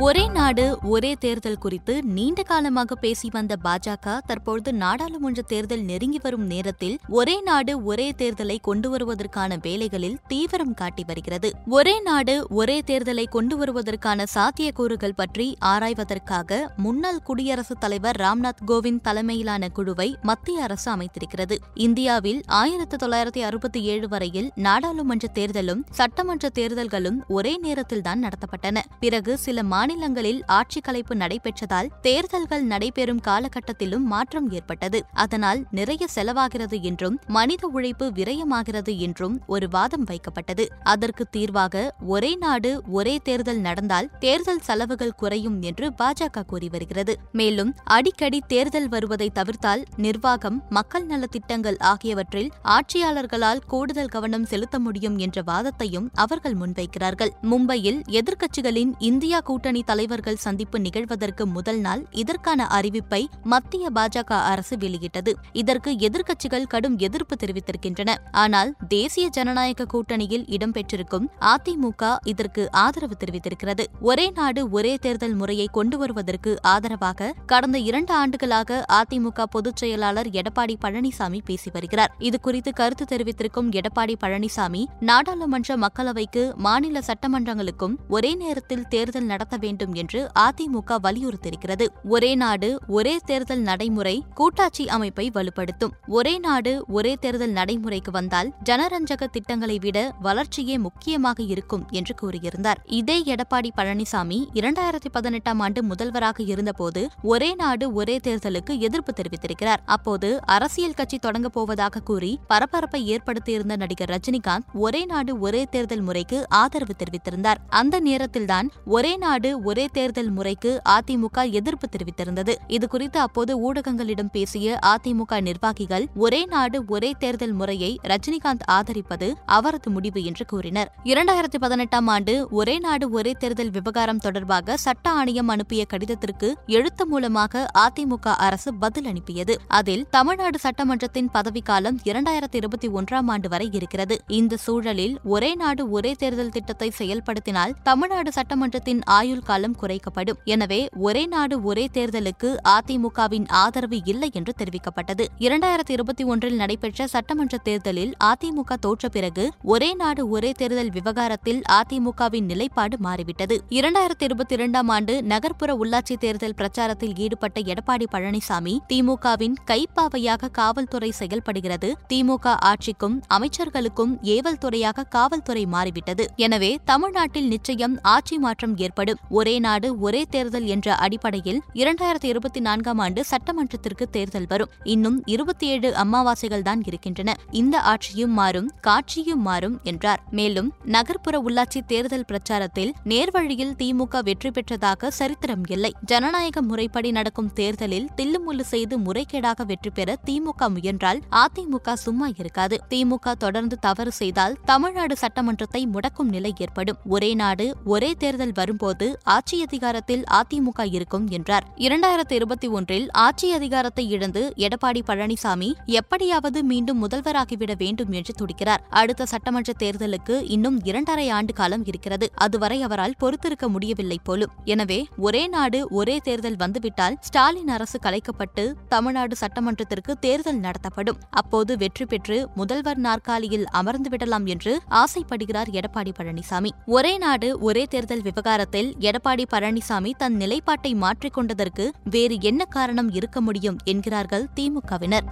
ஒரே நாடு ஒரே தேர்தல் குறித்து நீண்ட காலமாக பேசி வந்த பாஜக தற்பொழுது நாடாளுமன்ற தேர்தல் நெருங்கி வரும் நேரத்தில் ஒரே நாடு ஒரே தேர்தலை கொண்டு வருவதற்கான வேலைகளில் தீவிரம் காட்டி வருகிறது. ஒரே நாடு ஒரே தேர்தலை கொண்டு வருவதற்கான சாத்தியக்கூறுகள் பற்றி ஆராய்வதற்காக முன்னாள் குடியரசுத் தலைவர் ராம்நாத் கோவிந்த் தலைமையிலான குழுவை மத்திய அரசு அமைத்திருக்கிறது. இந்தியாவில் ஆயிரத்து தொள்ளாயிரத்தி அறுபத்தி ஏழு வரையில் நாடாளுமன்ற தேர்தலும் சட்டமன்ற தேர்தல்களும் ஒரே நேரத்தில்தான் நடத்தப்பட்டன. பிறகு சில மாநிலங்களில் ஆட்சி கலைப்பு நடைபெற்றதால் தேர்தல்கள் நடைபெறும் காலகட்டத்திலும் மாற்றம் ஏற்பட்டது. அதனால் நிறைய செலவாகிறது என்றும் மனித உழைப்பு விரயமாகிறது என்றும் ஒரு வாதம் வைக்கப்பட்டது. அதற்கு தீர்வாக ஒரே நாடு ஒரே தேர்தல் நடந்தால் தேர்தல் செலவுகள் குறையும் என்று பாஜக கூறி வருகிறது. மேலும் அடிக்கடி தேர்தல் வருவதை தவிர்த்தால் நிர்வாகம் மக்கள் நலத்திட்டங்கள் ஆகியவற்றில் ஆட்சியாளர்களால் கூடுதல் கவனம் செலுத்த முடியும் என்ற வாதத்தையும் அவர்கள் முன்வைக்கிறார்கள். மும்பையில் எதிர்க்கட்சிகளின் இந்தியா கூட்டணி தலைவர்கள் சந்திப்பு நிகழ்வதற்கு முதல் நாள் இதற்கான அறிவிப்பை மத்திய பாஜக அரசு வெளியிட்டது. இதற்கு எதிர்க்கட்சிகள் கடும் எதிர்ப்பு தெரிவித்திருக்கின்றன. ஆனால் தேசிய ஜனநாயக கூட்டணியில் இடம்பெற்றிருக்கும் அதிமுக இதற்கு ஆதரவு தெரிவித்திருக்கிறது. ஒரே நாடு ஒரே தேர்தல் முறையை கொண்டு வருவதற்கு ஆதரவாக கடந்த இரண்டு ஆண்டுகளாக அதிமுக பொதுச் செயலாளர் எடப்பாடி பழனிசாமி பேசி வருகிறார். இதுகுறித்து கருத்து தெரிவித்திருக்கும் எடப்பாடி பழனிசாமி நாடாளுமன்ற மக்களவைக்கு மாநில சட்டமன்றங்களுக்கும் ஒரே நேரத்தில் தேர்தல் நடத்த வேண்டும் என்று அதிமுக வலியுறுத்தியிருக்கிறது. ஒரே நாடு ஒரே தேர்தல் நடைமுறை கூட்டாட்சி அமைப்பை வலுப்படுத்தும். ஒரே நாடு ஒரே தேர்தல் நடைமுறைக்கு வந்தால் ஜனரஞ்சக திட்டங்களை விட வளர்ச்சியே முக்கியமாக இருக்கும் என்று கூறியிருந்தார். இதே எடப்பாடி பழனிசாமி இரண்டாயிரத்தி பதினெட்டாம் ஆண்டு முதல்வராக இருந்தபோது ஒரே நாடு ஒரே தேர்தலுக்கு எதிர்ப்பு தெரிவித்திருக்கிறார். அப்போது அரசியல் கட்சி தொடங்கப் போவதாக கூறி பரபரப்பை ஏற்படுத்தியிருந்த நடிகர் ரஜினிகாந்த் ஒரே நாடு ஒரே தேர்தல் முறைக்கு ஆதரவு தெரிவித்திருந்தார். அந்த நேரத்தில்தான் ஒரே நாடு ஒரே தேர்தல் முறைக்கு அதிமுக எதிர்ப்பு தெரிவித்திருந்தது. இதுகுறித்து அப்போது ஊடகங்களிடம் பேசிய அதிமுக நிர்வாகிகள் ஒரே நாடு ஒரே தேர்தல் முறையை ரஜினிகாந்த் ஆதரிப்பது அவரது முடிவு என்று கூறினர். இரண்டாயிரத்தி பதினெட்டாம் ஆண்டு ஒரே நாடு ஒரே தேர்தல் விவகாரம் தொடர்பாக சட்ட ஆணையம் அனுப்பிய கடிதத்திற்கு எழுத்து மூலமாக அதிமுக அரசு பதில் அனுப்பியது. அதில் தமிழ்நாடு சட்டமன்றத்தின் பதவிக்காலம் இரண்டாயிரத்தி இருபத்தி ஒன்றாம் ஆண்டு வரை இருக்கிறது. இந்த சூழலில் ஒரே நாடு ஒரே தேர்தல் திட்டத்தை செயல்படுத்தினால் தமிழ்நாடு சட்டமன்றத்தின் ஆயுள் காலம் குறைக்கப்படும். எனவே ஒரே நாடு ஒரே தேர்தலுக்கு அதிமுகவின் ஆதரவு இல்லை என்று தெரிவிக்கப்பட்டது. இரண்டாயிரத்தி இருபத்தி ஒன்றில் நடைபெற்ற சட்டமன்ற தேர்தலில் அதிமுக தோற்ற பிறகு ஒரே நாடு ஒரே தேர்தல் விவகாரத்தில் அதிமுகவின் நிலைப்பாடு மாறிவிட்டது. இரண்டாயிரத்தி இருபத்தி இரண்டாம் ஆண்டு நகர்ப்புற உள்ளாட்சி தேர்தல் பிரச்சாரத்தில் ஈடுபட்ட எடப்பாடி பழனிசாமி திமுகவின் கைப்பாவையாக காவல்துறை செயல்படுகிறது. திமுக ஆட்சிக்கும் அமைச்சர்களுக்கும் ஏவல் துறையாக காவல்துறை மாறிவிட்டது. எனவே தமிழ்நாட்டில் நிச்சயம் ஆட்சி மாற்றம் ஏற்படும். ஒரே நாடு ஒரே தேர்தல் என்ற அடிப்படையில் இரண்டாயிரத்தி இருபத்தி நான்காம் ஆண்டு சட்டமன்றத்திற்கு தேர்தல் வரும். இன்னும் இருபத்தி ஏழு அமாவாசைகள் தான் இருக்கின்றன. இந்த ஆட்சியும் மாறும் காட்சியும் மாறும் என்றார். மேலும் நகர்ப்புற உள்ளாட்சி தேர்தல் பிரச்சாரத்தில் நேர்வழியில் திமுக வெற்றி பெற்றதாக சரித்திரம் இல்லை. ஜனநாயக முறைப்படி நடக்கும் தேர்தலில் தில்லுமுல்லு செய்து முறைகேடாக வெற்றி பெற திமுக முயன்றால் அதிமுக சும்மா இருக்காது. திமுக தொடர்ந்து தவறு செய்தால் தமிழ்நாடு சட்டமன்றத்தை முடக்கும் நிலை ஏற்படும். ஒரே நாடு ஒரே தேர்தல் வரும்போது ஆட்சி அதிகாரத்தில் அதிமுக இருக்கும் என்றார். இரண்டாயிரத்தி இருபத்தி ஒன்றில் ஆட்சி அதிகாரத்தை இழந்து எடப்பாடி பழனிசாமி எப்படியாவது மீண்டும் முதல்வராகிவிட வேண்டும் என்று துடிக்கிறார். அடுத்த சட்டமன்ற தேர்தலுக்கு இன்னும் இரண்டரை ஆண்டு காலம் இருக்கிறது. அதுவரை அவரால் பொறுத்திருக்க முடியவில்லை போலும். எனவே ஒரே நாடு ஒரே தேர்தல் வந்துவிட்டால் ஸ்டாலின் அரசு கலைக்கப்பட்டு தமிழ்நாடு சட்டமன்றத்திற்கு தேர்தல் நடத்தப்படும். அப்போது வெற்றி பெற்று முதல்வர் நாற்காலியில் அமர்ந்துவிடலாம் என்று ஆசைப்படுகிறார் எடப்பாடி பழனிசாமி. ஒரே நாடு ஒரே தேர்தல் விவகாரத்தில் எடப்பாடி பழனிசாமி தன் நிலைப்பாட்டை மாற்றிக் கொண்டதற்கு வேறு என்ன காரணம் இருக்க முடியும் என்கிறார்கள் திமுகவினர்.